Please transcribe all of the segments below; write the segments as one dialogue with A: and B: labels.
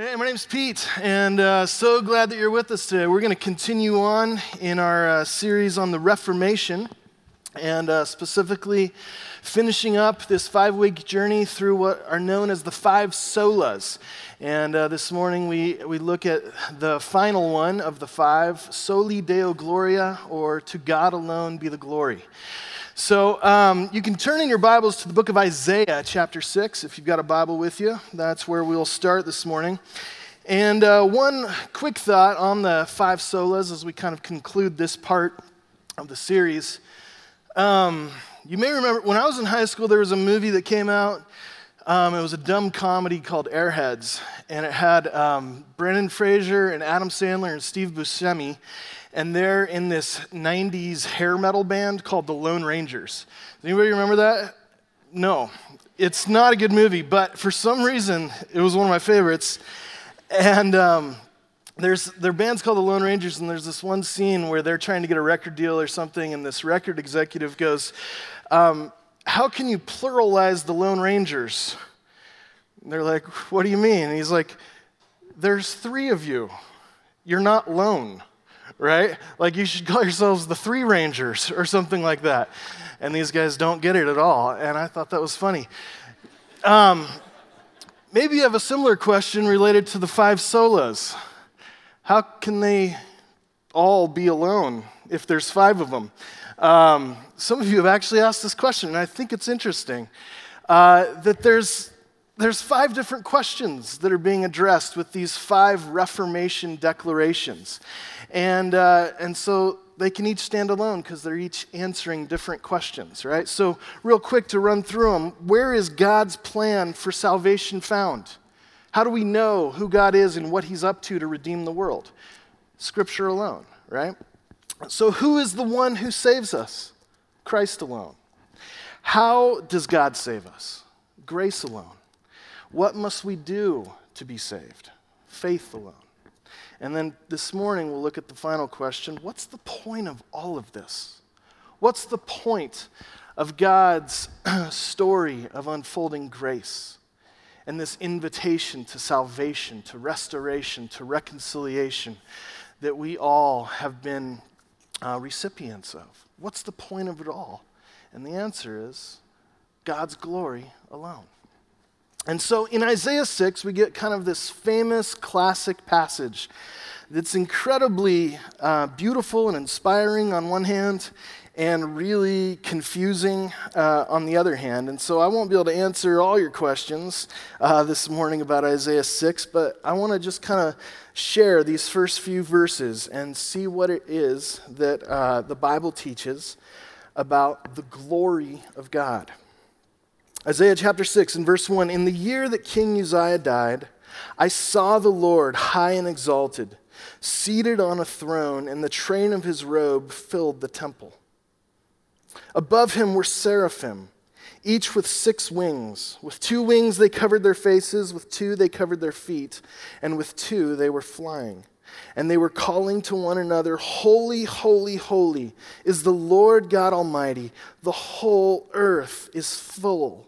A: Hey, my name's Pete, and uh, so glad that you're with us today. We're going to continue on in our uh, series on the Reformation, and uh, specifically finishing up this five week journey through what are known as the five solas. And uh, this morning we, we look at the final one of the five Soli Deo Gloria, or To God Alone Be the Glory. So um, you can turn in your Bibles to the book of Isaiah, chapter 6, if you've got a Bible with you. That's where we'll start this morning. And uh, one quick thought on the five solas as we kind of conclude this part of the series. Um, you may remember when I was in high school, there was a movie that came out. Um, it was a dumb comedy called Airheads, and it had um, Brendan Fraser and Adam Sandler and Steve Buscemi and they're in this 90s hair metal band called the Lone Rangers. Does anybody remember that? No. It's not a good movie, but for some reason, it was one of my favorites. And um, there's their band's called the Lone Rangers, and there's this one scene where they're trying to get a record deal or something, and this record executive goes, um, How can you pluralize the Lone Rangers? And they're like, What do you mean? And he's like, There's three of you. You're not lone right? Like you should call yourselves the Three Rangers or something like that. And these guys don't get it at all. And I thought that was funny. Um, maybe you have a similar question related to the five solas. How can they all be alone if there's five of them? Um, some of you have actually asked this question, and I think it's interesting uh, that there's there's five different questions that are being addressed with these five Reformation declarations. And, uh, and so they can each stand alone because they're each answering different questions, right? So, real quick to run through them where is God's plan for salvation found? How do we know who God is and what He's up to to redeem the world? Scripture alone, right? So, who is the one who saves us? Christ alone. How does God save us? Grace alone. What must we do to be saved? Faith alone. And then this morning, we'll look at the final question what's the point of all of this? What's the point of God's story of unfolding grace and this invitation to salvation, to restoration, to reconciliation that we all have been uh, recipients of? What's the point of it all? And the answer is God's glory alone. And so in Isaiah 6, we get kind of this famous classic passage that's incredibly uh, beautiful and inspiring on one hand, and really confusing uh, on the other hand. And so I won't be able to answer all your questions uh, this morning about Isaiah 6, but I want to just kind of share these first few verses and see what it is that uh, the Bible teaches about the glory of God. Isaiah chapter 6 and verse 1 In the year that King Uzziah died, I saw the Lord high and exalted, seated on a throne, and the train of his robe filled the temple. Above him were seraphim, each with six wings. With two wings they covered their faces, with two they covered their feet, and with two they were flying. And they were calling to one another, Holy, holy, holy is the Lord God Almighty. The whole earth is full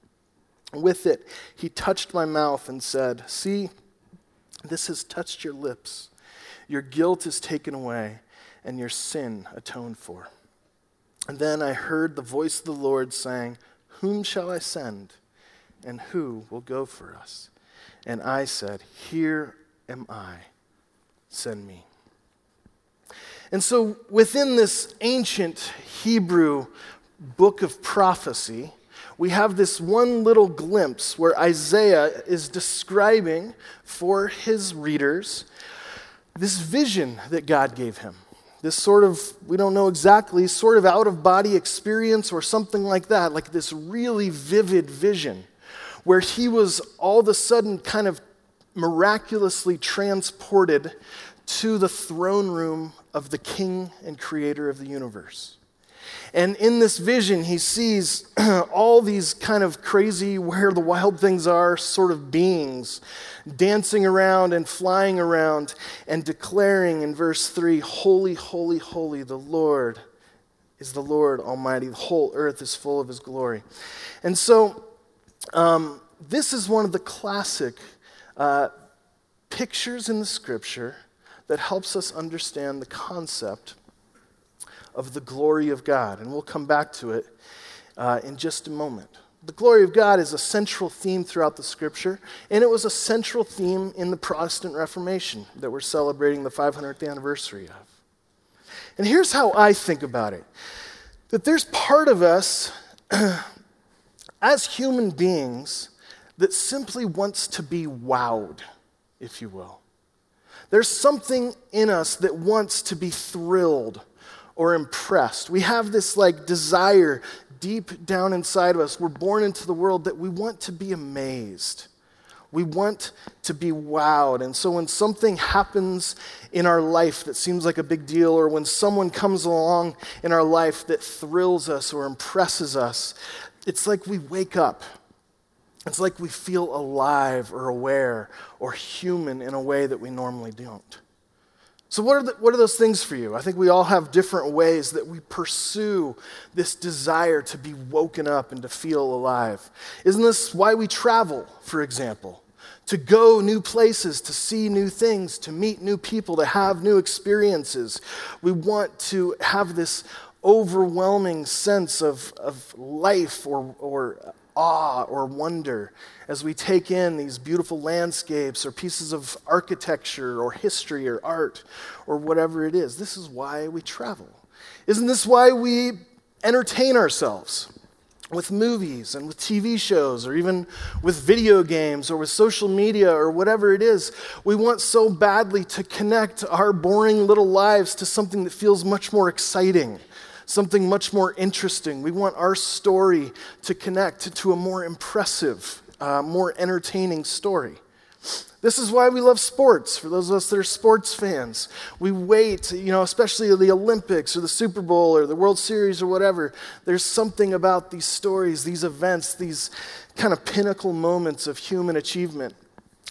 A: With it, he touched my mouth and said, See, this has touched your lips. Your guilt is taken away, and your sin atoned for. And then I heard the voice of the Lord saying, Whom shall I send? And who will go for us? And I said, Here am I. Send me. And so, within this ancient Hebrew book of prophecy, we have this one little glimpse where Isaiah is describing for his readers this vision that God gave him. This sort of, we don't know exactly, sort of out of body experience or something like that, like this really vivid vision where he was all of a sudden kind of miraculously transported to the throne room of the King and Creator of the universe. And in this vision, he sees all these kind of crazy, where the wild things are sort of beings dancing around and flying around and declaring in verse 3 Holy, holy, holy, the Lord is the Lord Almighty. The whole earth is full of his glory. And so, um, this is one of the classic uh, pictures in the scripture that helps us understand the concept of the glory of God. And we'll come back to it uh, in just a moment. The glory of God is a central theme throughout the scripture, and it was a central theme in the Protestant Reformation that we're celebrating the 500th anniversary of. And here's how I think about it that there's part of us as human beings that simply wants to be wowed, if you will. There's something in us that wants to be thrilled or impressed. We have this like desire deep down inside of us. We're born into the world that we want to be amazed. We want to be wowed. And so when something happens in our life that seems like a big deal, or when someone comes along in our life that thrills us or impresses us, it's like we wake up. It's like we feel alive or aware or human in a way that we normally don't. So, what are, the, what are those things for you? I think we all have different ways that we pursue this desire to be woken up and to feel alive. Isn't this why we travel, for example? To go new places, to see new things, to meet new people, to have new experiences. We want to have this overwhelming sense of, of life or, or awe or wonder as we take in these beautiful landscapes or pieces of architecture or history or art or whatever it is. This is why we travel. Isn't this why we entertain ourselves? With movies and with TV shows, or even with video games, or with social media, or whatever it is, we want so badly to connect our boring little lives to something that feels much more exciting something much more interesting. We want our story to connect to a more impressive, uh, more entertaining story. This is why we love sports. For those of us that are sports fans, we wait, you know, especially the Olympics or the Super Bowl or the World Series or whatever. There's something about these stories, these events, these kind of pinnacle moments of human achievement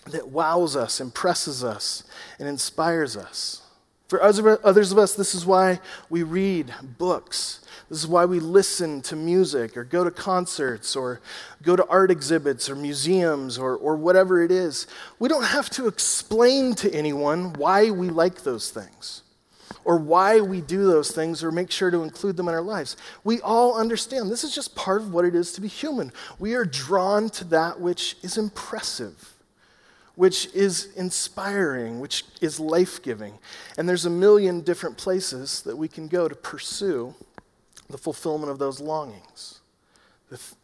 A: that wows us, impresses us, and inspires us. For others of us, this is why we read books. This is why we listen to music or go to concerts or go to art exhibits or museums or, or whatever it is. We don't have to explain to anyone why we like those things or why we do those things or make sure to include them in our lives. We all understand this is just part of what it is to be human. We are drawn to that which is impressive which is inspiring, which is life giving. And there's a million different places that we can go to pursue the fulfillment of those longings.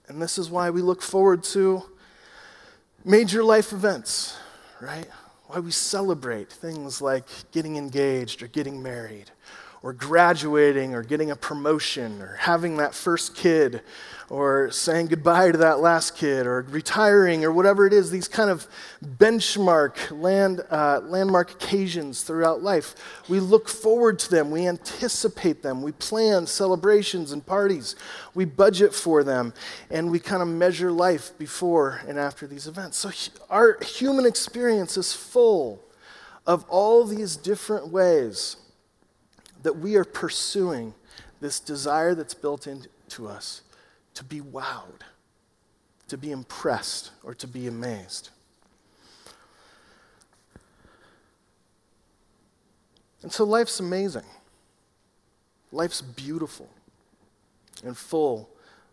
A: And this is why we look forward to major life events, right? Why we celebrate things like getting engaged or getting married or graduating or getting a promotion or having that first kid or saying goodbye to that last kid or retiring or whatever it is, these kind of benchmark land, uh, landmark occasions throughout life. We look forward to them, we anticipate them, we plan celebrations and parties, we budget for them, and we kind of measure life before and after these events. So our human experience is full of all these different ways that we are pursuing this desire that's built into us to be wowed, to be impressed, or to be amazed. And so life's amazing. Life's beautiful and full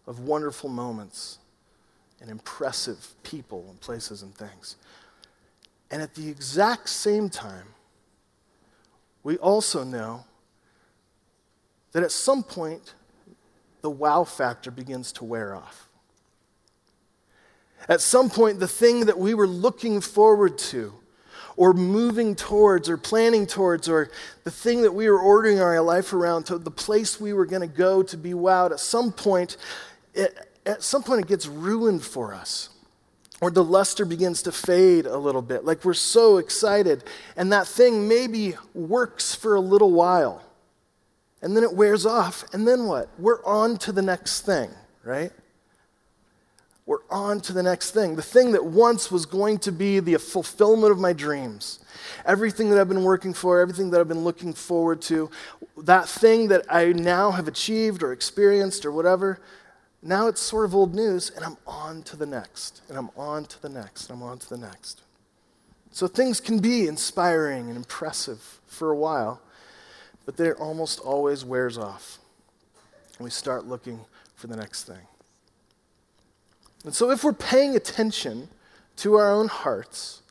A: of wonderful moments and impressive people and places and things. And at the exact same time, we also know that at some point, the wow factor begins to wear off. At some point, the thing that we were looking forward to, or moving towards, or planning towards, or the thing that we were ordering our life around, to the place we were going to go to be wowed, at some point, it, at some point, it gets ruined for us. or the luster begins to fade a little bit. Like we're so excited, and that thing maybe works for a little while, and then it wears off, and then what? We're on to the next thing, right? We're on to the next thing. The thing that once was going to be the fulfillment of my dreams, everything that I've been working for, everything that I've been looking forward to, that thing that I now have achieved or experienced or whatever, now it's sort of old news, and I'm on to the next, and I'm on to the next, and I'm on to the next. So things can be inspiring and impressive for a while, but they almost always wears off. And we start looking for the next thing. And so if we're paying attention to our own hearts,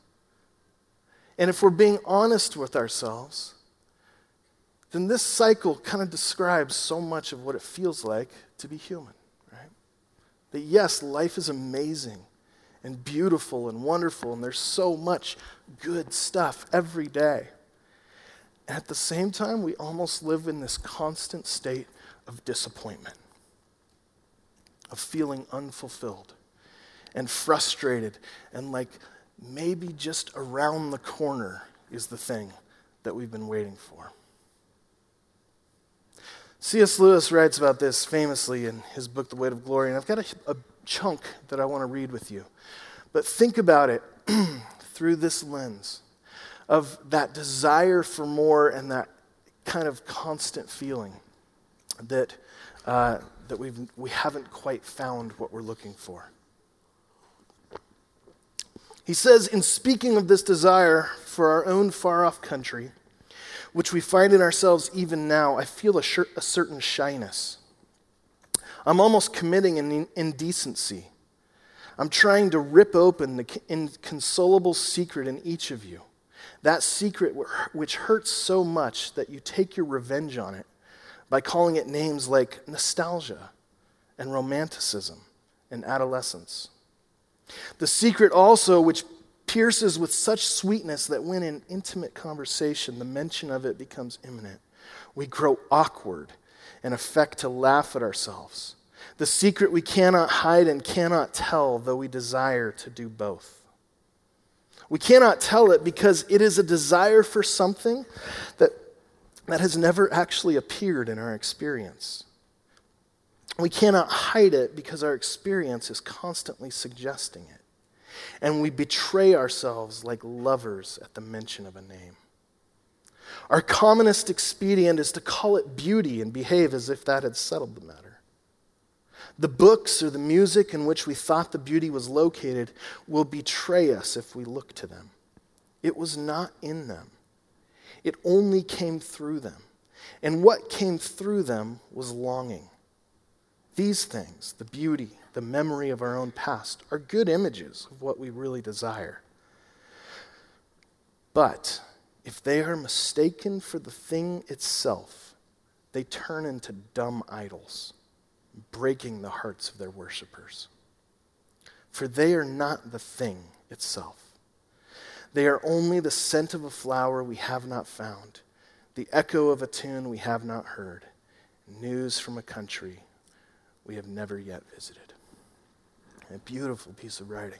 A: and if we're being honest with ourselves, then this cycle kind of describes so much of what it feels like to be human right? that yes, life is amazing and beautiful and wonderful, and there's so much good stuff every day. At the same time, we almost live in this constant state of disappointment, of feeling unfulfilled and frustrated, and like maybe just around the corner is the thing that we've been waiting for. C.S. Lewis writes about this famously in his book, The Weight of Glory, and I've got a, a chunk that I want to read with you. But think about it through this lens of that desire for more and that kind of constant feeling that, uh, that we've, we haven't quite found what we're looking for. He says, in speaking of this desire for our own far off country, which we find in ourselves even now, I feel a, a certain shyness. I'm almost committing an indecency. I'm trying to rip open the inconsolable secret in each of you. That secret which hurts so much that you take your revenge on it by calling it names like nostalgia and romanticism and adolescence. The secret also which pierces with such sweetness that when in intimate conversation the mention of it becomes imminent, we grow awkward and affect to laugh at ourselves. The secret we cannot hide and cannot tell, though we desire to do both. We cannot tell it because it is a desire for something that, that has never actually appeared in our experience. We cannot hide it because our experience is constantly suggesting it and we betray ourselves like lovers at the mention of a name. Our commonest expedient is to call it beauty and behave as if that had settled the matter. The books or the music in which we thought the beauty was located will betray us if we look to them. It was not in them, it only came through them. And what came through them was longing. These things, the beauty, the memory of our own past, are good images of what we really desire. But if they are mistaken for the thing itself, they turn into dumb idols, breaking the hearts of their worshippers. For they are not the thing itself. They are only the scent of a flower we have not found, the echo of a tune we have not heard, news from a country we have never yet visited. A beautiful piece of writing,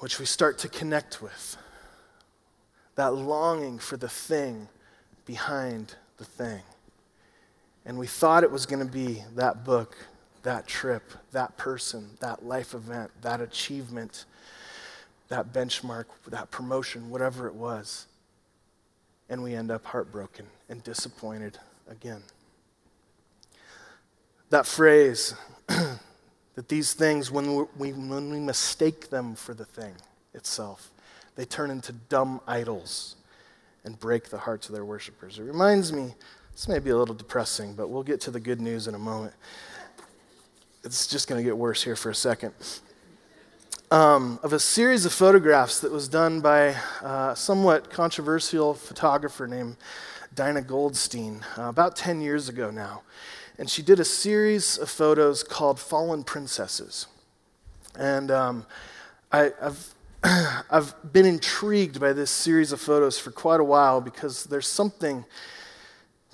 A: which we start to connect with. That longing for the thing behind the thing. And we thought it was going to be that book, that trip, that person, that life event, that achievement, that benchmark, that promotion, whatever it was. And we end up heartbroken and disappointed again. That phrase, That these things, when we, when we mistake them for the thing itself, they turn into dumb idols and break the hearts of their worshipers. It reminds me, this may be a little depressing, but we'll get to the good news in a moment. It's just going to get worse here for a second. Um, of a series of photographs that was done by a somewhat controversial photographer named Dina Goldstein uh, about 10 years ago now and she did a series of photos called Fallen Princesses. And um, I, have I've been intrigued by this series of photos for quite a while because there's something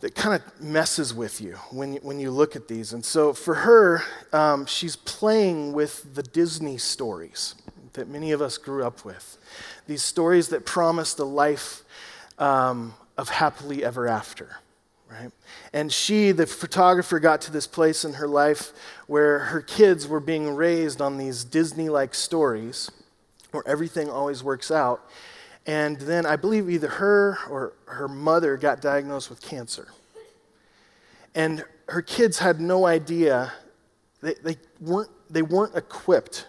A: that kind of messes with you when, when you look at these. And so for her, um, she's playing with the Disney stories that many of us grew up with. These stories that promised a life um, of happily ever after, right? And she, the photographer, got to this place in her life where her kids were being raised on these Disney like stories where everything always works out. And then I believe either her or her mother got diagnosed with cancer. And her kids had no idea, they, they, weren't, they weren't equipped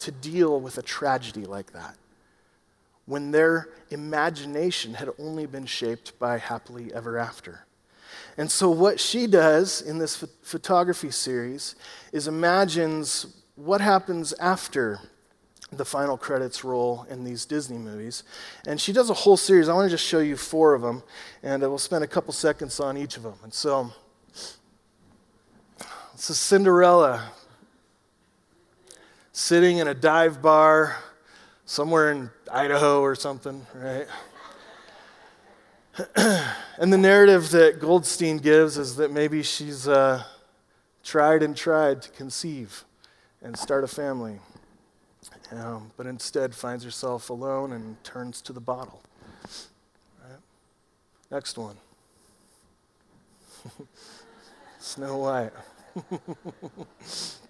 A: to deal with a tragedy like that when their imagination had only been shaped by happily ever after. And so, what she does in this ph- photography series is imagines what happens after the final credits roll in these Disney movies. And she does a whole series. I want to just show you four of them, and we'll spend a couple seconds on each of them. And so, this is Cinderella sitting in a dive bar somewhere in Idaho or something, right? and the narrative that Goldstein gives is that maybe she's uh, tried and tried to conceive and start a family, um, but instead finds herself alone and turns to the bottle. Right? Next one Snow White.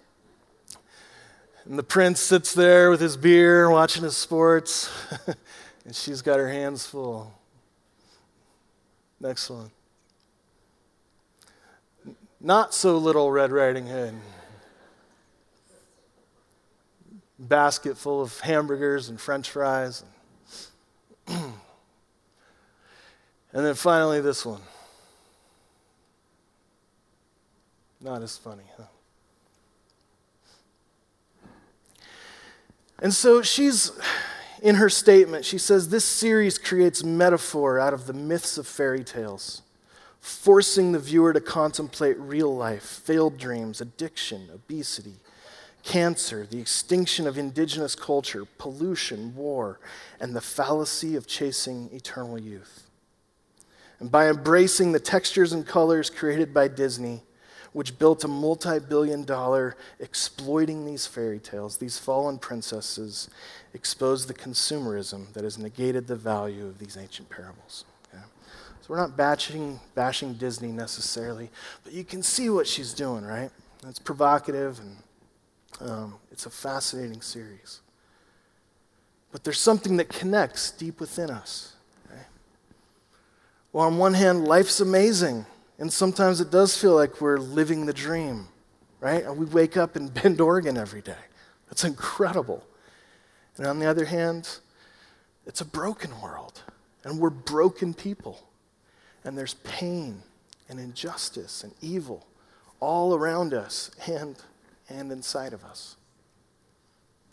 A: And the prince sits there with his beer, watching his sports, and she's got her hands full. Next one. Not so little Red Riding Hood. Basket full of hamburgers and french fries. and then finally, this one. Not as funny, huh? And so she's, in her statement, she says this series creates metaphor out of the myths of fairy tales, forcing the viewer to contemplate real life, failed dreams, addiction, obesity, cancer, the extinction of indigenous culture, pollution, war, and the fallacy of chasing eternal youth. And by embracing the textures and colors created by Disney, which built a multi billion dollar exploiting these fairy tales, these fallen princesses, exposed the consumerism that has negated the value of these ancient parables. Okay? So we're not bashing, bashing Disney necessarily, but you can see what she's doing, right? It's provocative and um, it's a fascinating series. But there's something that connects deep within us. Well, on one hand, life's amazing. And sometimes it does feel like we're living the dream, right? We wake up in Bend, Oregon every day. That's incredible. And on the other hand, it's a broken world, and we're broken people. And there's pain and injustice and evil all around us and, and inside of us.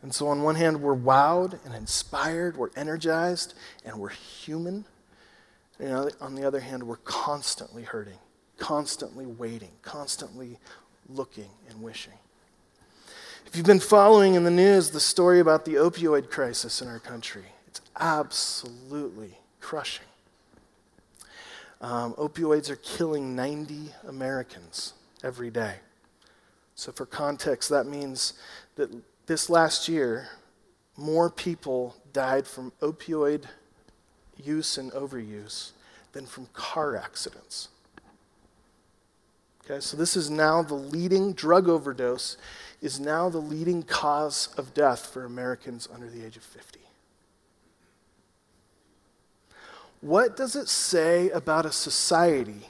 A: And so, on one hand, we're wowed and inspired, we're energized, and we're human. And on the other hand, we're constantly hurting constantly waiting, constantly looking and wishing. If you've been following in the news the story about the opioid crisis in our country, it's absolutely crushing. Um, opioids are killing 90 Americans every day. So, for context, that means that this last year, more people died from opioid use and overuse than from car accidents. Okay, so this is now the leading drug overdose is now the leading cause of death for Americans under the age of 50. What does it say about a society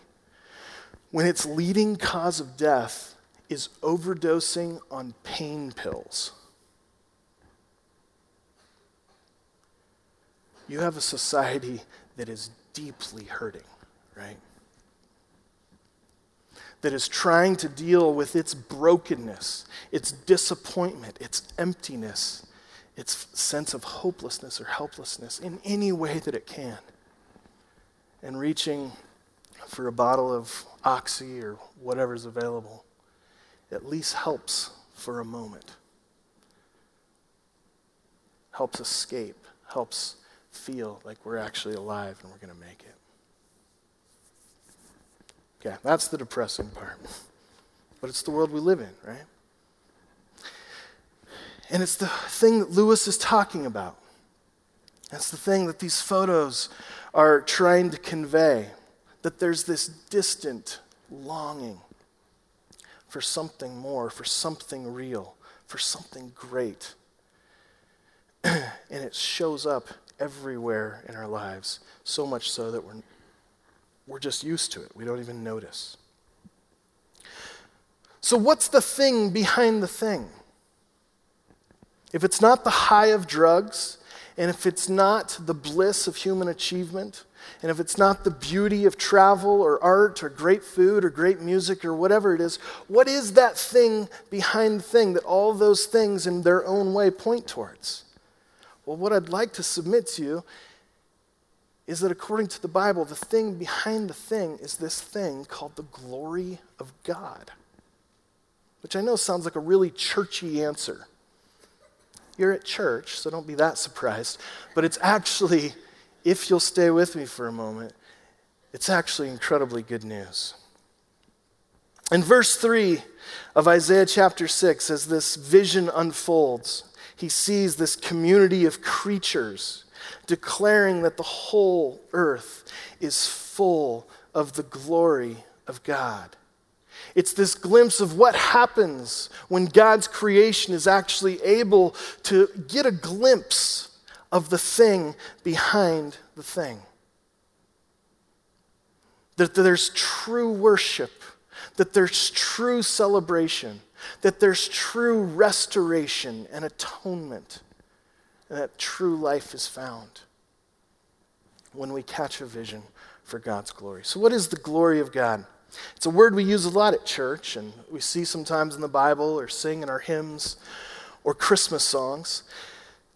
A: when its leading cause of death is overdosing on pain pills? You have a society that is deeply hurting, right? that is trying to deal with its brokenness, its disappointment, its emptiness, its sense of hopelessness or helplessness in any way that it can. And reaching for a bottle of Oxy or whatever's available at least helps for a moment. Helps escape, helps feel like we're actually alive and we're going to make it. Okay, that's the depressing part. But it's the world we live in, right? And it's the thing that Lewis is talking about. That's the thing that these photos are trying to convey that there's this distant longing for something more, for something real, for something great. and it shows up everywhere in our lives, so much so that we're, we're just used to it. We don't even notice. So, what's the thing behind the thing? If it's not the high of drugs, and if it's not the bliss of human achievement, and if it's not the beauty of travel or art or great food or great music or whatever it is, what is that thing behind the thing that all those things in their own way point towards? Well, what I'd like to submit to you is that according to the Bible, the thing behind the thing is this thing called the glory of God, which I know sounds like a really churchy answer. You're at church, so don't be that surprised, but it's actually, if you'll stay with me for a moment, it's actually incredibly good news. In verse 3 of Isaiah chapter 6, as this vision unfolds, he sees this community of creatures declaring that the whole earth is full of the glory of God. It's this glimpse of what happens when God's creation is actually able to get a glimpse of the thing behind the thing. That there's true worship, that there's true celebration, that there's true restoration and atonement, and that true life is found when we catch a vision for God's glory. So, what is the glory of God? It's a word we use a lot at church, and we see sometimes in the Bible or sing in our hymns or Christmas songs.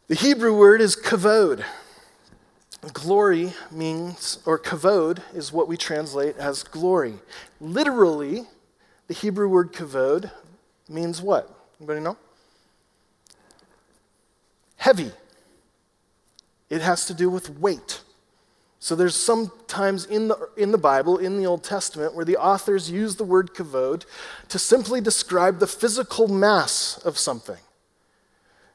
A: The Hebrew word is kavod. Glory means, or kavod is what we translate as glory. Literally, the Hebrew word kavod means what? Anybody know? Heavy. It has to do with weight. So there's sometimes in the, in the Bible, in the Old Testament, where the authors use the word kavod to simply describe the physical mass of something.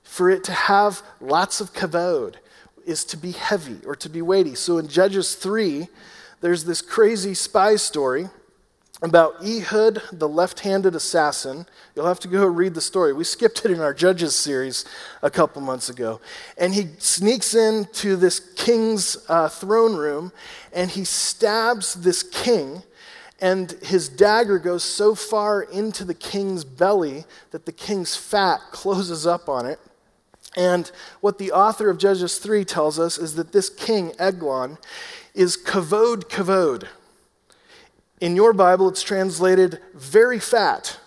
A: For it to have lots of kavod is to be heavy or to be weighty. So in Judges 3, there's this crazy spy story about Ehud, the left handed assassin. You'll have to go read the story. We skipped it in our Judges series a couple months ago. And he sneaks into this king's uh, throne room and he stabs this king. And his dagger goes so far into the king's belly that the king's fat closes up on it. And what the author of Judges 3 tells us is that this king, Eglon, is kavod kavod in your Bible, it's translated very fat.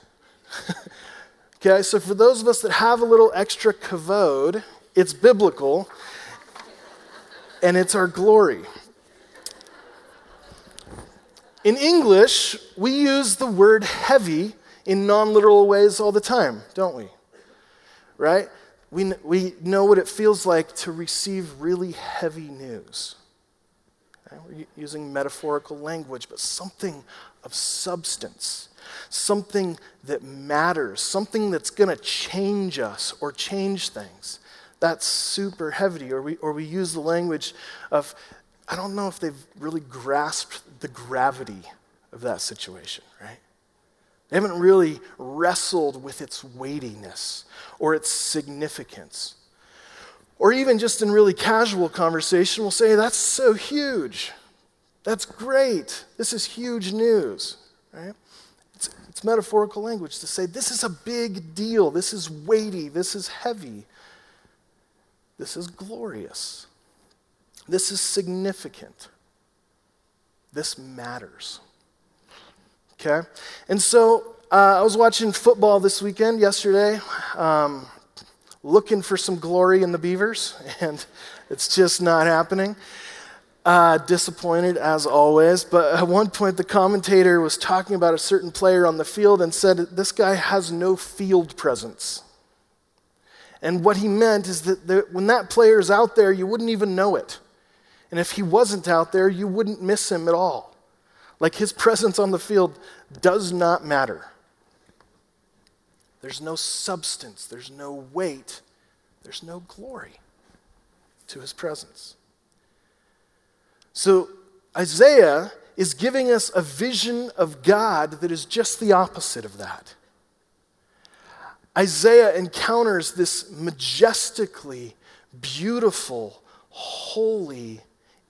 A: okay, so for those of us that have a little extra kavod, it's biblical and it's our glory. In English, we use the word heavy in non literal ways all the time, don't we? Right? We, we know what it feels like to receive really heavy news. We're using metaphorical language, but something of substance, something that matters, something that's going to change us or change things. That's super heavy. Or we, or we use the language of, I don't know if they've really grasped the gravity of that situation? They haven't really wrestled with its weightiness or its significance. Or even just in really casual conversation, we'll say, That's so huge. That's great. This is huge news, right? It's, it's metaphorical language to say, This is a big deal. This is weighty. This is heavy. This is glorious. This is significant. This matters. Okay? And so uh, I was watching football this weekend, yesterday. Um, looking for some glory in the Beavers, and it's just not happening. Uh, disappointed as always, but at one point the commentator was talking about a certain player on the field and said, This guy has no field presence. And what he meant is that the, when that player is out there, you wouldn't even know it. And if he wasn't out there, you wouldn't miss him at all. Like his presence on the field does not matter. There's no substance, there's no weight, there's no glory to his presence. So Isaiah is giving us a vision of God that is just the opposite of that. Isaiah encounters this majestically beautiful, holy,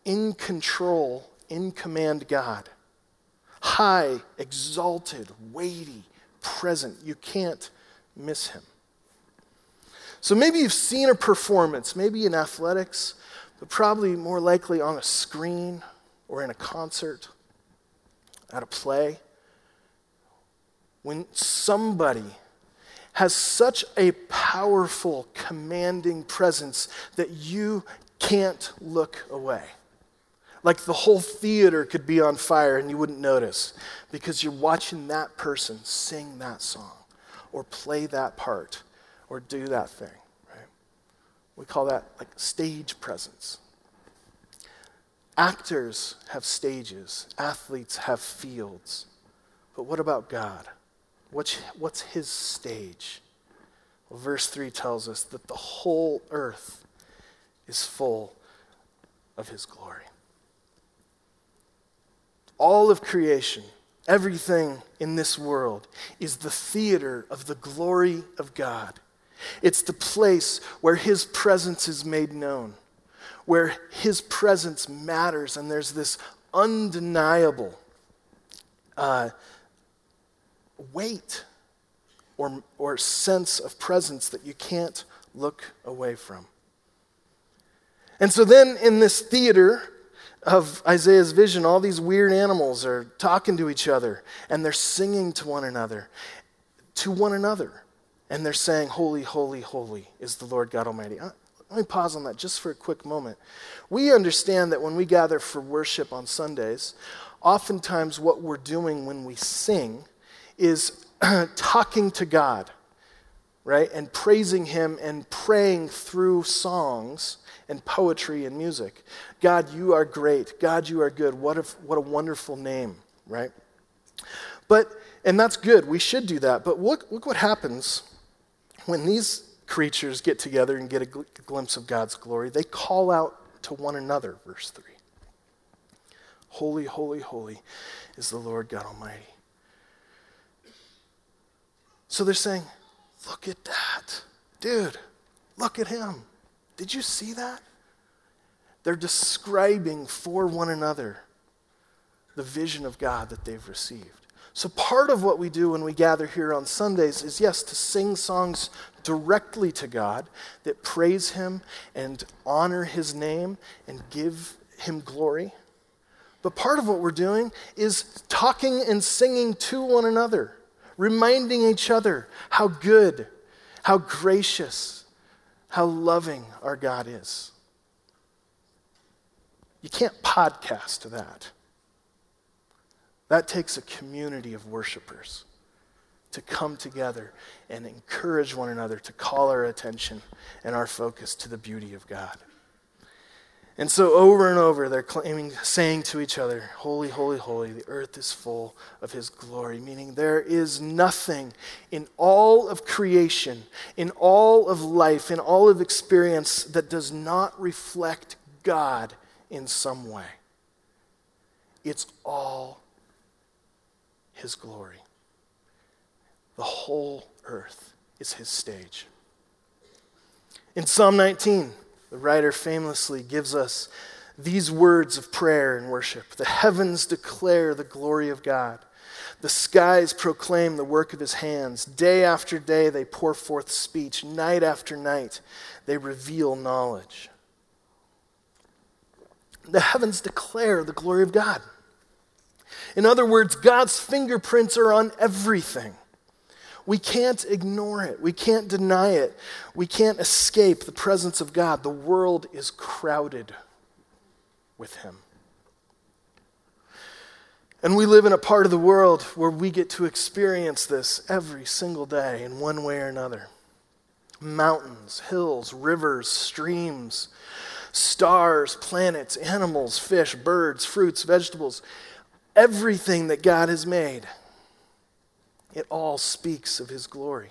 A: in control, in command God. High, exalted, weighty, present. You can't miss him. So maybe you've seen a performance, maybe in athletics, but probably more likely on a screen or in a concert, at a play. When somebody has such a powerful, commanding presence that you can't look away. Like the whole theater could be on fire and you wouldn't notice because you're watching that person sing that song or play that part or do that thing, right? We call that like stage presence. Actors have stages, athletes have fields. But what about God? What's, what's his stage? Well, verse 3 tells us that the whole earth is full of his glory. All of creation, everything in this world, is the theater of the glory of God. It's the place where his presence is made known, where his presence matters, and there's this undeniable uh, weight or, or sense of presence that you can't look away from. And so then in this theater of Isaiah's vision, all these weird animals are talking to each other and they're singing to one another, to one another. And they're saying, Holy, holy, holy is the Lord God Almighty. Uh, let me pause on that just for a quick moment. We understand that when we gather for worship on Sundays, oftentimes what we're doing when we sing is talking to God, right? And praising Him and praying through songs and poetry and music. God, you are great. God, you are good. What a, what a wonderful name, right? But, and that's good. We should do that. But look, look what happens when these creatures get together and get a gl- glimpse of God's glory. They call out to one another, verse 3. Holy, holy, holy is the Lord God Almighty. So they're saying, Look at that. Dude, look at him. Did you see that? They're describing for one another the vision of God that they've received. So, part of what we do when we gather here on Sundays is, yes, to sing songs directly to God that praise Him and honor His name and give Him glory. But part of what we're doing is talking and singing to one another reminding each other how good, how gracious, how loving our God is. You can't podcast that. That takes a community of worshipers to come together and encourage one another to call our attention and our focus to the beauty of God. And so over and over, they're claiming, saying to each other, Holy, holy, holy, the earth is full of his glory. Meaning there is nothing in all of creation, in all of life, in all of experience that does not reflect God in some way. It's all his glory. The whole earth is his stage. In Psalm 19, the writer famously gives us these words of prayer and worship The heavens declare the glory of God. The skies proclaim the work of his hands. Day after day, they pour forth speech. Night after night, they reveal knowledge. The heavens declare the glory of God. In other words, God's fingerprints are on everything. We can't ignore it. We can't deny it. We can't escape the presence of God. The world is crowded with Him. And we live in a part of the world where we get to experience this every single day in one way or another. Mountains, hills, rivers, streams, stars, planets, animals, fish, birds, fruits, vegetables everything that God has made, it all speaks of his glory.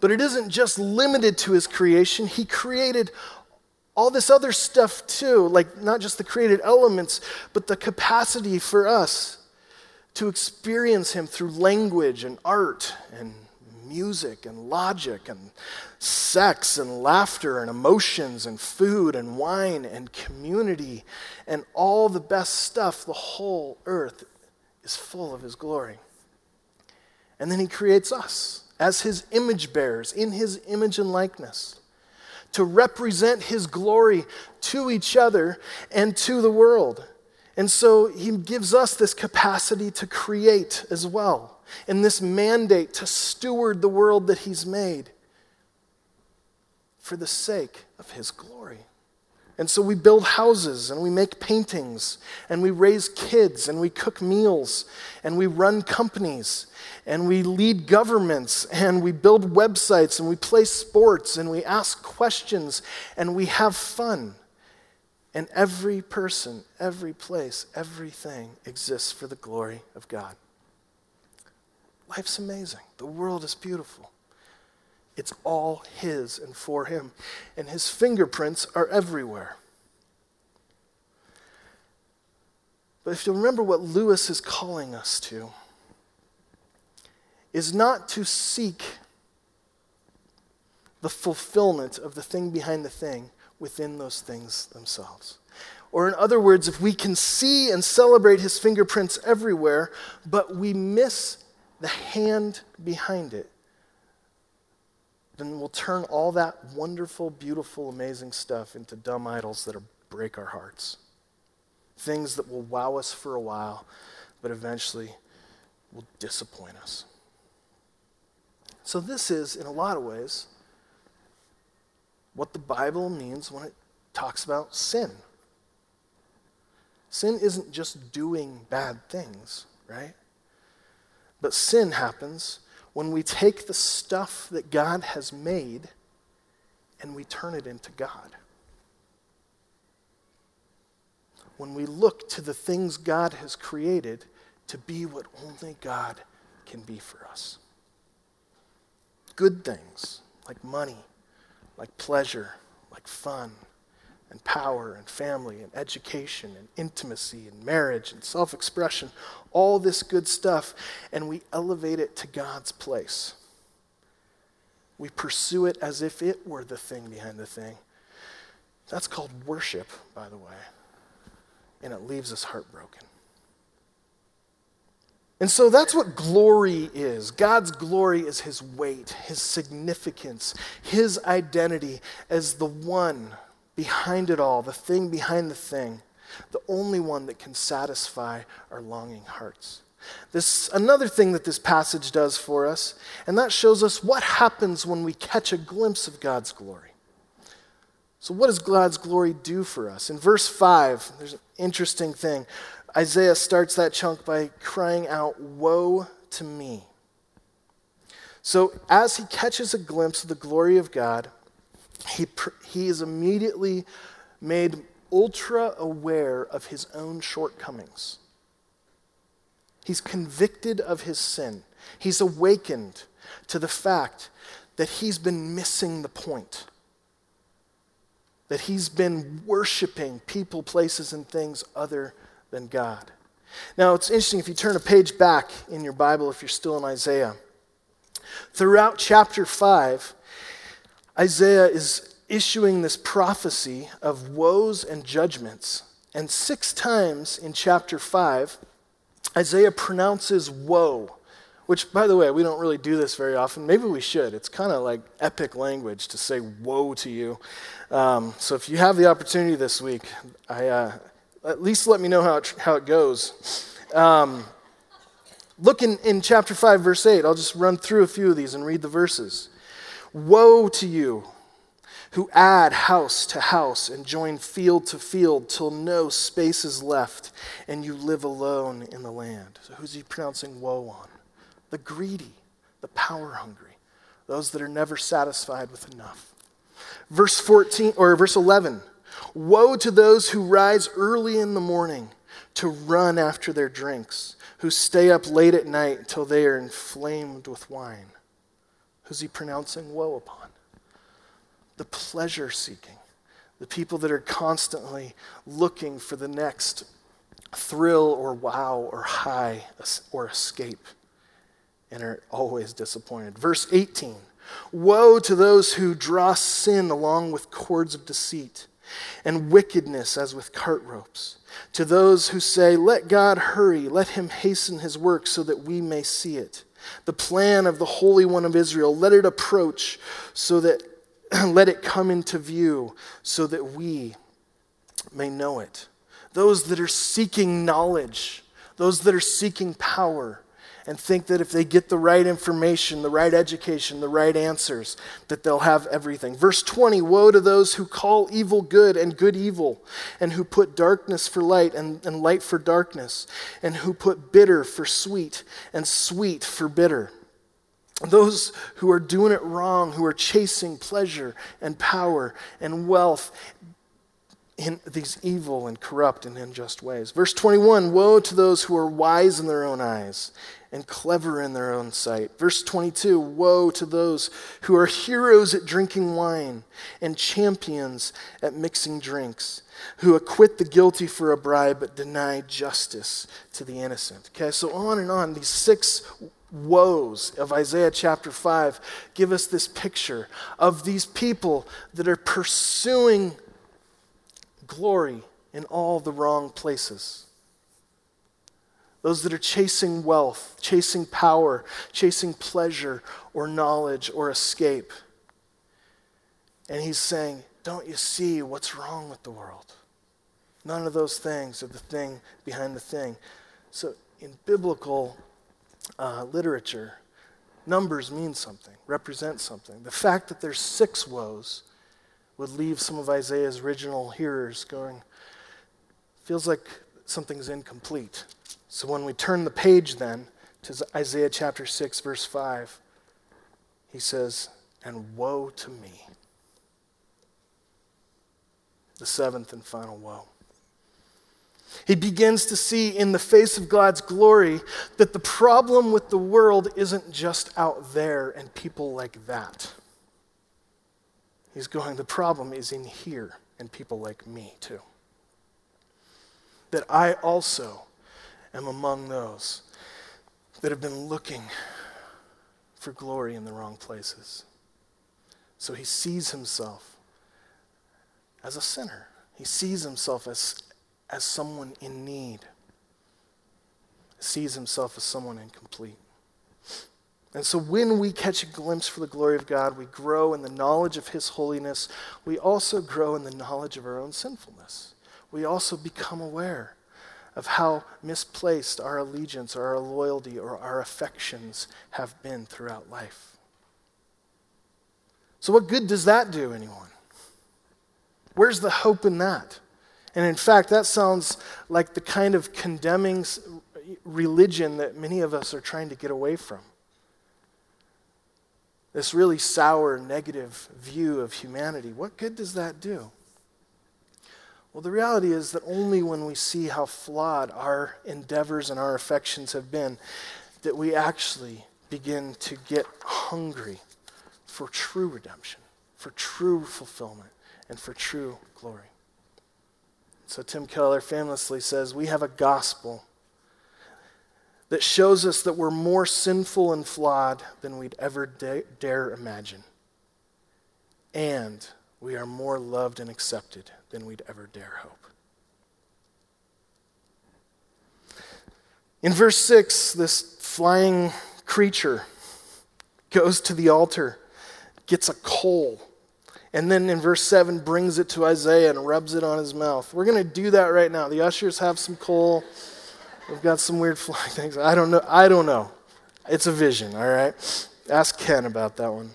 A: But it isn't just limited to his creation, he created all this other stuff too, like not just the created elements, but the capacity for us to experience him through language and art and music and logic and sex and laughter and emotions and food and wine and community and all the best stuff. The whole earth is full of his glory. And then he creates us as his image bearers in his image and likeness to represent his glory to each other and to the world. And so he gives us this capacity to create as well, and this mandate to steward the world that he's made for the sake of his glory. And so we build houses and we make paintings and we raise kids and we cook meals and we run companies and we lead governments and we build websites and we play sports and we ask questions and we have fun. And every person, every place, everything exists for the glory of God. Life's amazing. The world is beautiful. It's all His and for Him. And His fingerprints are everywhere. But if you remember what Lewis is calling us to, is not to seek the fulfillment of the thing behind the thing within those things themselves. Or, in other words, if we can see and celebrate his fingerprints everywhere, but we miss the hand behind it, then we'll turn all that wonderful, beautiful, amazing stuff into dumb idols that'll break our hearts. Things that will wow us for a while, but eventually will disappoint us. So, this is, in a lot of ways, what the Bible means when it talks about sin. Sin isn't just doing bad things, right? But sin happens when we take the stuff that God has made and we turn it into God. When we look to the things God has created to be what only God can be for us. Good things like money, like pleasure, like fun, and power, and family, and education, and intimacy, and marriage, and self expression, all this good stuff, and we elevate it to God's place. We pursue it as if it were the thing behind the thing. That's called worship, by the way, and it leaves us heartbroken. And so that's what glory is. God's glory is his weight, his significance, his identity as the one behind it all, the thing behind the thing, the only one that can satisfy our longing hearts. This another thing that this passage does for us, and that shows us what happens when we catch a glimpse of God's glory. So, what does God's glory do for us? In verse 5, there's an interesting thing. Isaiah starts that chunk by crying out, Woe to me. So, as he catches a glimpse of the glory of God, he, he is immediately made ultra aware of his own shortcomings. He's convicted of his sin. He's awakened to the fact that he's been missing the point. That he's been worshiping people, places, and things other than God. Now, it's interesting if you turn a page back in your Bible, if you're still in Isaiah. Throughout chapter 5, Isaiah is issuing this prophecy of woes and judgments. And six times in chapter 5, Isaiah pronounces woe, which, by the way, we don't really do this very often. Maybe we should. It's kind of like epic language to say woe to you. Um, so if you have the opportunity this week, I, uh, at least let me know how it, how it goes. Um, look in, in chapter 5, verse 8. I'll just run through a few of these and read the verses. Woe to you who add house to house and join field to field till no space is left and you live alone in the land. So, who's he pronouncing woe on? The greedy, the power hungry, those that are never satisfied with enough. Verse 14 or verse 11 Woe to those who rise early in the morning to run after their drinks, who stay up late at night till they are inflamed with wine. Who's he pronouncing woe upon? The pleasure seeking, the people that are constantly looking for the next thrill or wow or high or escape and are always disappointed. Verse 18 Woe to those who draw sin along with cords of deceit and wickedness as with cart ropes. To those who say, Let God hurry, let him hasten his work so that we may see it. The plan of the Holy One of Israel, let it approach so that let it come into view so that we may know it. Those that are seeking knowledge, those that are seeking power, and think that if they get the right information, the right education, the right answers, that they'll have everything. Verse 20 Woe to those who call evil good and good evil, and who put darkness for light and, and light for darkness, and who put bitter for sweet and sweet for bitter. Those who are doing it wrong, who are chasing pleasure and power and wealth, in these evil and corrupt and unjust ways. Verse 21 Woe to those who are wise in their own eyes and clever in their own sight. Verse 22 Woe to those who are heroes at drinking wine and champions at mixing drinks, who acquit the guilty for a bribe but deny justice to the innocent. Okay, so on and on. These six woes of Isaiah chapter 5 give us this picture of these people that are pursuing glory in all the wrong places. Those that are chasing wealth, chasing power, chasing pleasure or knowledge or escape. And he's saying, Don't you see what's wrong with the world? None of those things are the thing behind the thing. So, in biblical uh, literature, numbers mean something, represent something. The fact that there's six woes would leave some of Isaiah's original hearers going, feels like something's incomplete. So when we turn the page then to Isaiah chapter 6, verse 5, he says, And woe to me. The seventh and final woe. He begins to see in the face of God's glory that the problem with the world isn't just out there and people like that. He's going, the problem is in here and people like me too. That I also am among those that have been looking for glory in the wrong places. So he sees himself as a sinner. He sees himself as, as someone in need. He sees himself as someone incomplete. And so when we catch a glimpse for the glory of God, we grow in the knowledge of His holiness. We also grow in the knowledge of our own sinfulness. We also become aware of how misplaced our allegiance or our loyalty or our affections have been throughout life. So, what good does that do anyone? Where's the hope in that? And in fact, that sounds like the kind of condemning religion that many of us are trying to get away from this really sour, negative view of humanity, what good does that do? Well, the reality is that only when we see how flawed our endeavors and our affections have been that we actually begin to get hungry for true redemption, for true fulfillment, and for true glory. So Tim Keller famously says, We have a gospel that shows us that we're more sinful and flawed than we'd ever da- dare imagine. And we are more loved and accepted than we'd ever dare hope. In verse 6, this flying creature goes to the altar, gets a coal, and then in verse 7 brings it to Isaiah and rubs it on his mouth. We're going to do that right now. The ushers have some coal. We've got some weird flying things. I don't know. I don't know. It's a vision, all right? Ask Ken about that one.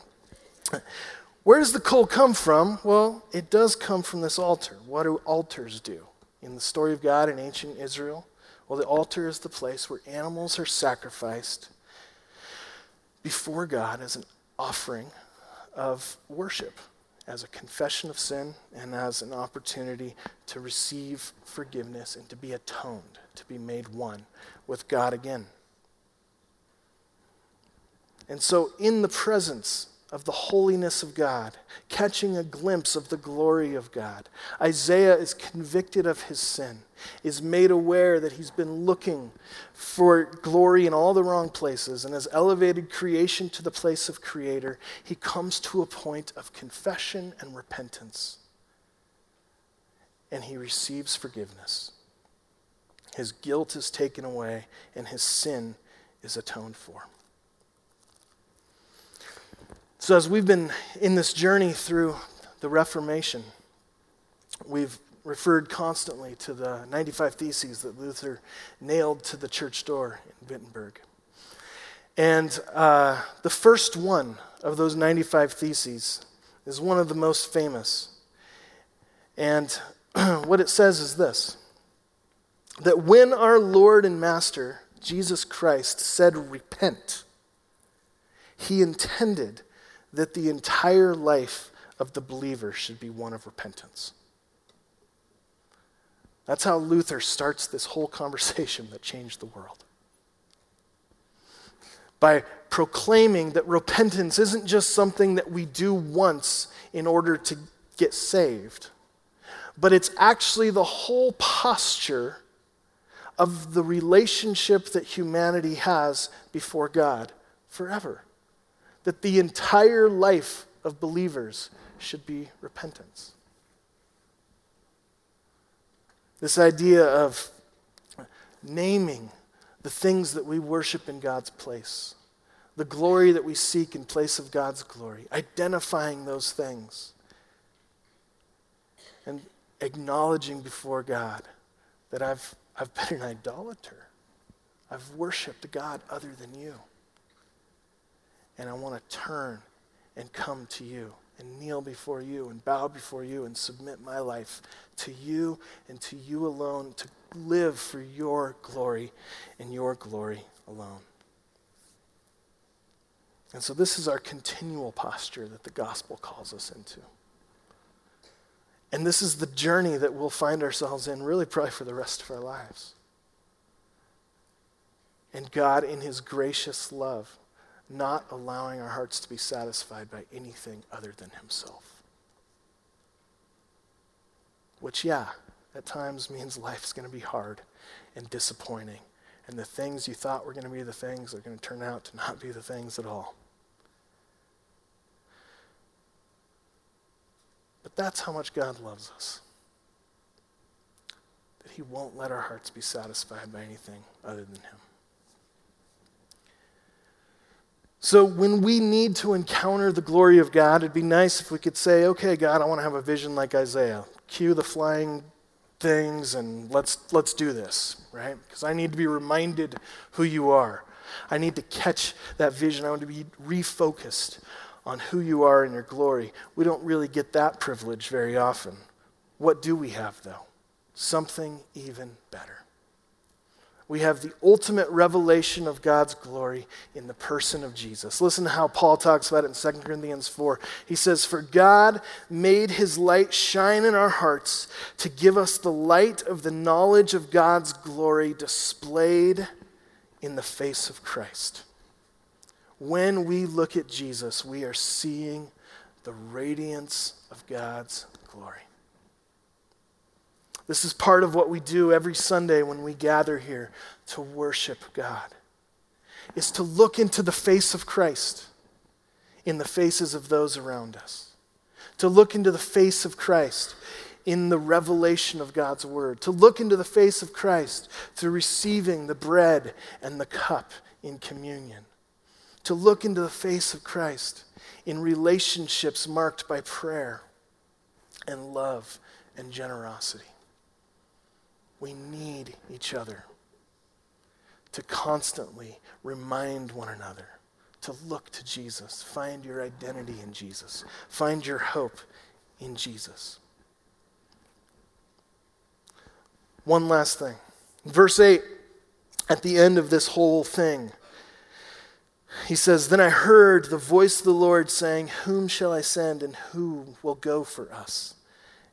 A: Where does the coal come from? Well, it does come from this altar. What do altars do? In the story of God in ancient Israel, well, the altar is the place where animals are sacrificed before God as an offering of worship as a confession of sin and as an opportunity to receive forgiveness and to be atoned, to be made one with God again. And so, in the presence of the holiness of God, catching a glimpse of the glory of God. Isaiah is convicted of his sin, is made aware that he's been looking for glory in all the wrong places, and has elevated creation to the place of creator. He comes to a point of confession and repentance, and he receives forgiveness. His guilt is taken away, and his sin is atoned for. So, as we've been in this journey through the Reformation, we've referred constantly to the 95 Theses that Luther nailed to the church door in Wittenberg. And uh, the first one of those 95 Theses is one of the most famous. And what it says is this that when our Lord and Master, Jesus Christ, said, Repent, he intended that the entire life of the believer should be one of repentance. That's how Luther starts this whole conversation that changed the world. By proclaiming that repentance isn't just something that we do once in order to get saved, but it's actually the whole posture of the relationship that humanity has before God forever that the entire life of believers should be repentance. This idea of naming the things that we worship in God's place, the glory that we seek in place of God's glory, identifying those things, and acknowledging before God that I've, I've been an idolater. I've worshiped a God other than you and I want to turn and come to you and kneel before you and bow before you and submit my life to you and to you alone to live for your glory and your glory alone. And so, this is our continual posture that the gospel calls us into. And this is the journey that we'll find ourselves in, really, probably for the rest of our lives. And God, in His gracious love, not allowing our hearts to be satisfied by anything other than Himself. Which, yeah, at times means life's going to be hard and disappointing. And the things you thought were going to be the things are going to turn out to not be the things at all. But that's how much God loves us. That He won't let our hearts be satisfied by anything other than Him. So, when we need to encounter the glory of God, it'd be nice if we could say, okay, God, I want to have a vision like Isaiah. Cue the flying things and let's, let's do this, right? Because I need to be reminded who you are. I need to catch that vision. I want to be refocused on who you are in your glory. We don't really get that privilege very often. What do we have, though? Something even better we have the ultimate revelation of God's glory in the person of Jesus. Listen to how Paul talks about it in 2 Corinthians 4. He says, For God made his light shine in our hearts to give us the light of the knowledge of God's glory displayed in the face of Christ. When we look at Jesus, we are seeing the radiance of God's glory. This is part of what we do every Sunday when we gather here to worship God. Is to look into the face of Christ in the faces of those around us. To look into the face of Christ in the revelation of God's word. To look into the face of Christ through receiving the bread and the cup in communion. To look into the face of Christ in relationships marked by prayer and love and generosity. We need each other to constantly remind one another to look to Jesus. Find your identity in Jesus. Find your hope in Jesus. One last thing. Verse 8, at the end of this whole thing, He says, Then I heard the voice of the Lord saying, Whom shall I send, and who will go for us?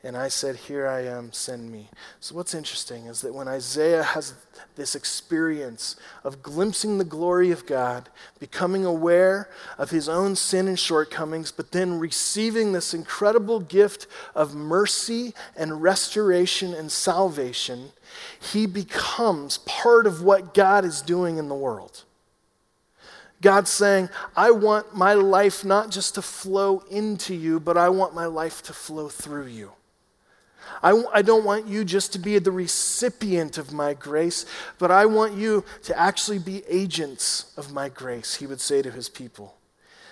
A: And I said, Here I am, send me. So, what's interesting is that when Isaiah has this experience of glimpsing the glory of God, becoming aware of his own sin and shortcomings, but then receiving this incredible gift of mercy and restoration and salvation, he becomes part of what God is doing in the world. God's saying, I want my life not just to flow into you, but I want my life to flow through you. I, I don't want you just to be the recipient of my grace, but I want you to actually be agents of my grace, he would say to his people.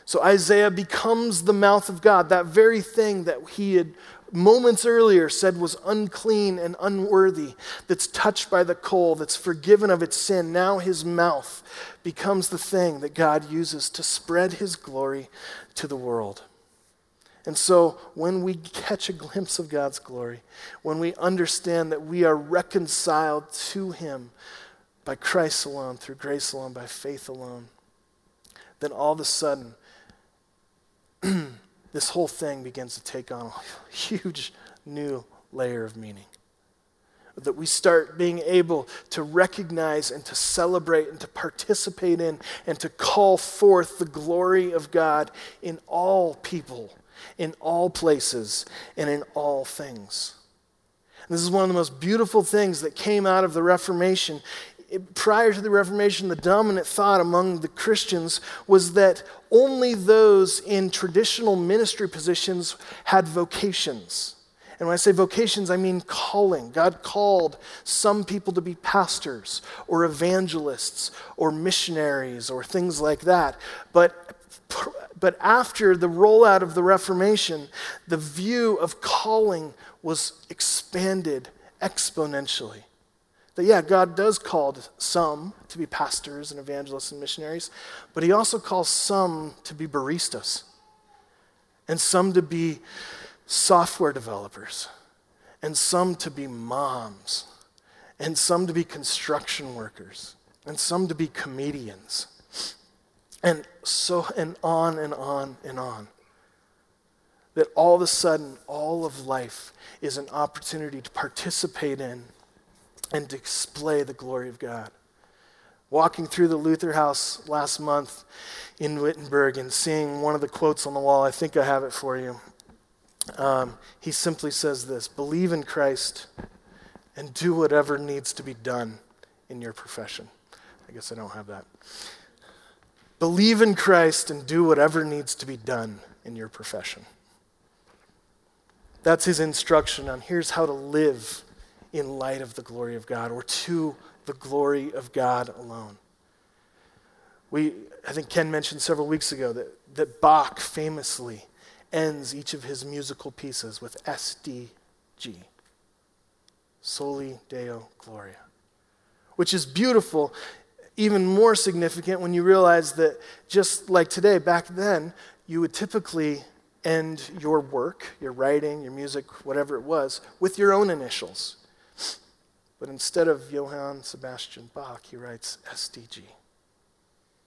A: So Isaiah becomes the mouth of God, that very thing that he had moments earlier said was unclean and unworthy, that's touched by the coal, that's forgiven of its sin. Now his mouth becomes the thing that God uses to spread his glory to the world. And so, when we catch a glimpse of God's glory, when we understand that we are reconciled to Him by Christ alone, through grace alone, by faith alone, then all of a sudden, this whole thing begins to take on a huge new layer of meaning. That we start being able to recognize and to celebrate and to participate in and to call forth the glory of God in all people in all places and in all things. And this is one of the most beautiful things that came out of the Reformation. It, prior to the Reformation, the dominant thought among the Christians was that only those in traditional ministry positions had vocations. And when I say vocations, I mean calling. God called some people to be pastors or evangelists or missionaries or things like that. But but after the rollout of the Reformation, the view of calling was expanded exponentially. That, yeah, God does call some to be pastors and evangelists and missionaries, but He also calls some to be baristas, and some to be software developers, and some to be moms, and some to be construction workers, and some to be comedians and so, and on and on and on. That all of a sudden, all of life is an opportunity to participate in and display the glory of God. Walking through the Luther House last month in Wittenberg and seeing one of the quotes on the wall, I think I have it for you. Um, he simply says this Believe in Christ and do whatever needs to be done in your profession. I guess I don't have that. Believe in Christ and do whatever needs to be done in your profession. That's his instruction on here's how to live in light of the glory of God or to the glory of God alone. We, I think Ken mentioned several weeks ago that, that Bach famously ends each of his musical pieces with SDG, Soli Deo Gloria, which is beautiful even more significant when you realize that just like today, back then, you would typically end your work, your writing, your music, whatever it was, with your own initials. But instead of Johann Sebastian Bach, he writes SDG,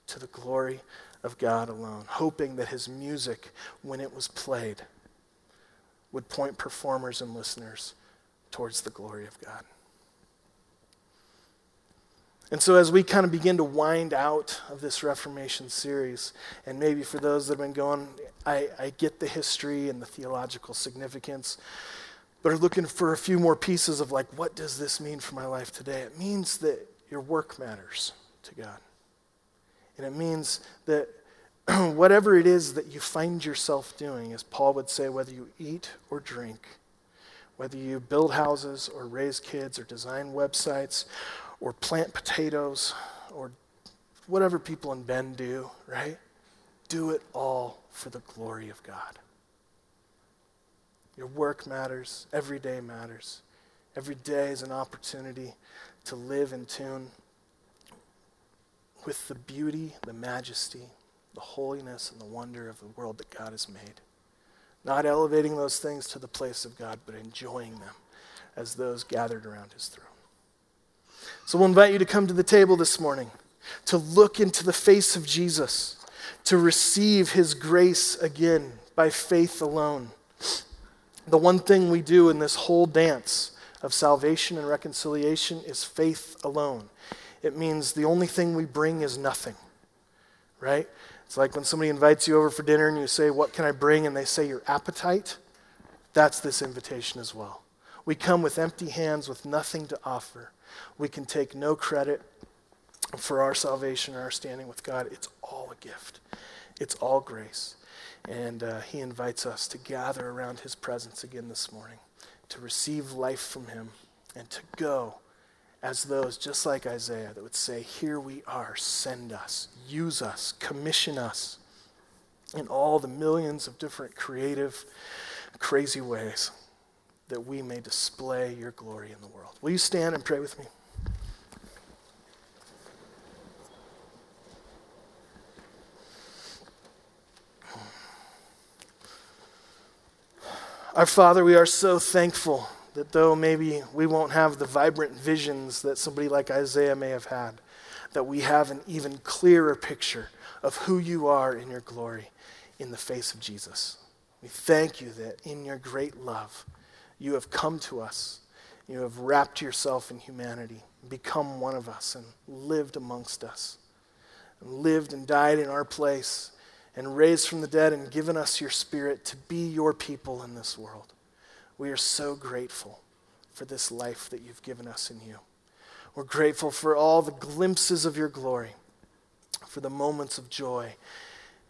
A: to the glory of God alone, hoping that his music, when it was played, would point performers and listeners towards the glory of God. And so, as we kind of begin to wind out of this Reformation series, and maybe for those that have been going, I, I get the history and the theological significance, but are looking for a few more pieces of like, what does this mean for my life today? It means that your work matters to God. And it means that whatever it is that you find yourself doing, as Paul would say, whether you eat or drink, whether you build houses or raise kids or design websites or plant potatoes or whatever people in Bend do, right? Do it all for the glory of God. Your work matters, every day matters. Every day is an opportunity to live in tune with the beauty, the majesty, the holiness, and the wonder of the world that God has made. Not elevating those things to the place of God, but enjoying them as those gathered around his throne. So we'll invite you to come to the table this morning. to look into the face of Jesus, to receive his grace again by faith alone. The one thing we do in this whole dance of salvation and reconciliation is faith alone. It means the only thing we bring is nothing, right? It's like when somebody invites you over for dinner and you say, What can I bring? and they say, Your appetite. That's this invitation as well. We come with empty hands with nothing to offer. We can take no credit for our salvation or our standing with God. It's all a gift, it's all grace. And uh, He invites us to gather around His presence again this morning, to receive life from Him, and to go as those, just like Isaiah, that would say, Here we are, send us, use us, commission us in all the millions of different creative, crazy ways that we may display your glory in the world. Will you stand and pray with me? Our Father, we are so thankful that though maybe we won't have the vibrant visions that somebody like Isaiah may have had, that we have an even clearer picture of who you are in your glory in the face of Jesus. We thank you that in your great love, you have come to us. You have wrapped yourself in humanity, become one of us, and lived amongst us, and lived and died in our place, and raised from the dead, and given us your spirit to be your people in this world. We are so grateful for this life that you've given us in you. We're grateful for all the glimpses of your glory, for the moments of joy,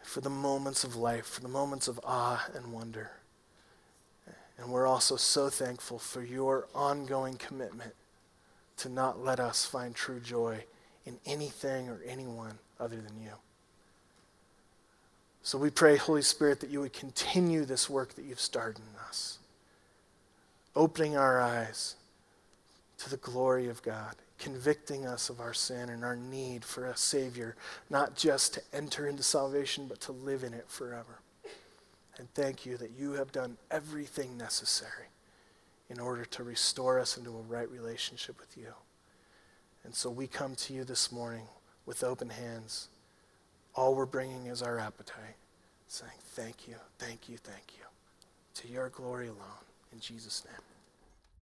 A: for the moments of life, for the moments of awe and wonder. And we're also so thankful for your ongoing commitment to not let us find true joy in anything or anyone other than you. So we pray, Holy Spirit, that you would continue this work that you've started in us opening our eyes to the glory of God, convicting us of our sin and our need for a Savior, not just to enter into salvation, but to live in it forever. And thank you that you have done everything necessary in order to restore us into a right relationship with you. And so we come to you this morning with open hands. All we're bringing is our appetite, saying, Thank you, thank you, thank you. To your glory alone. In Jesus' name.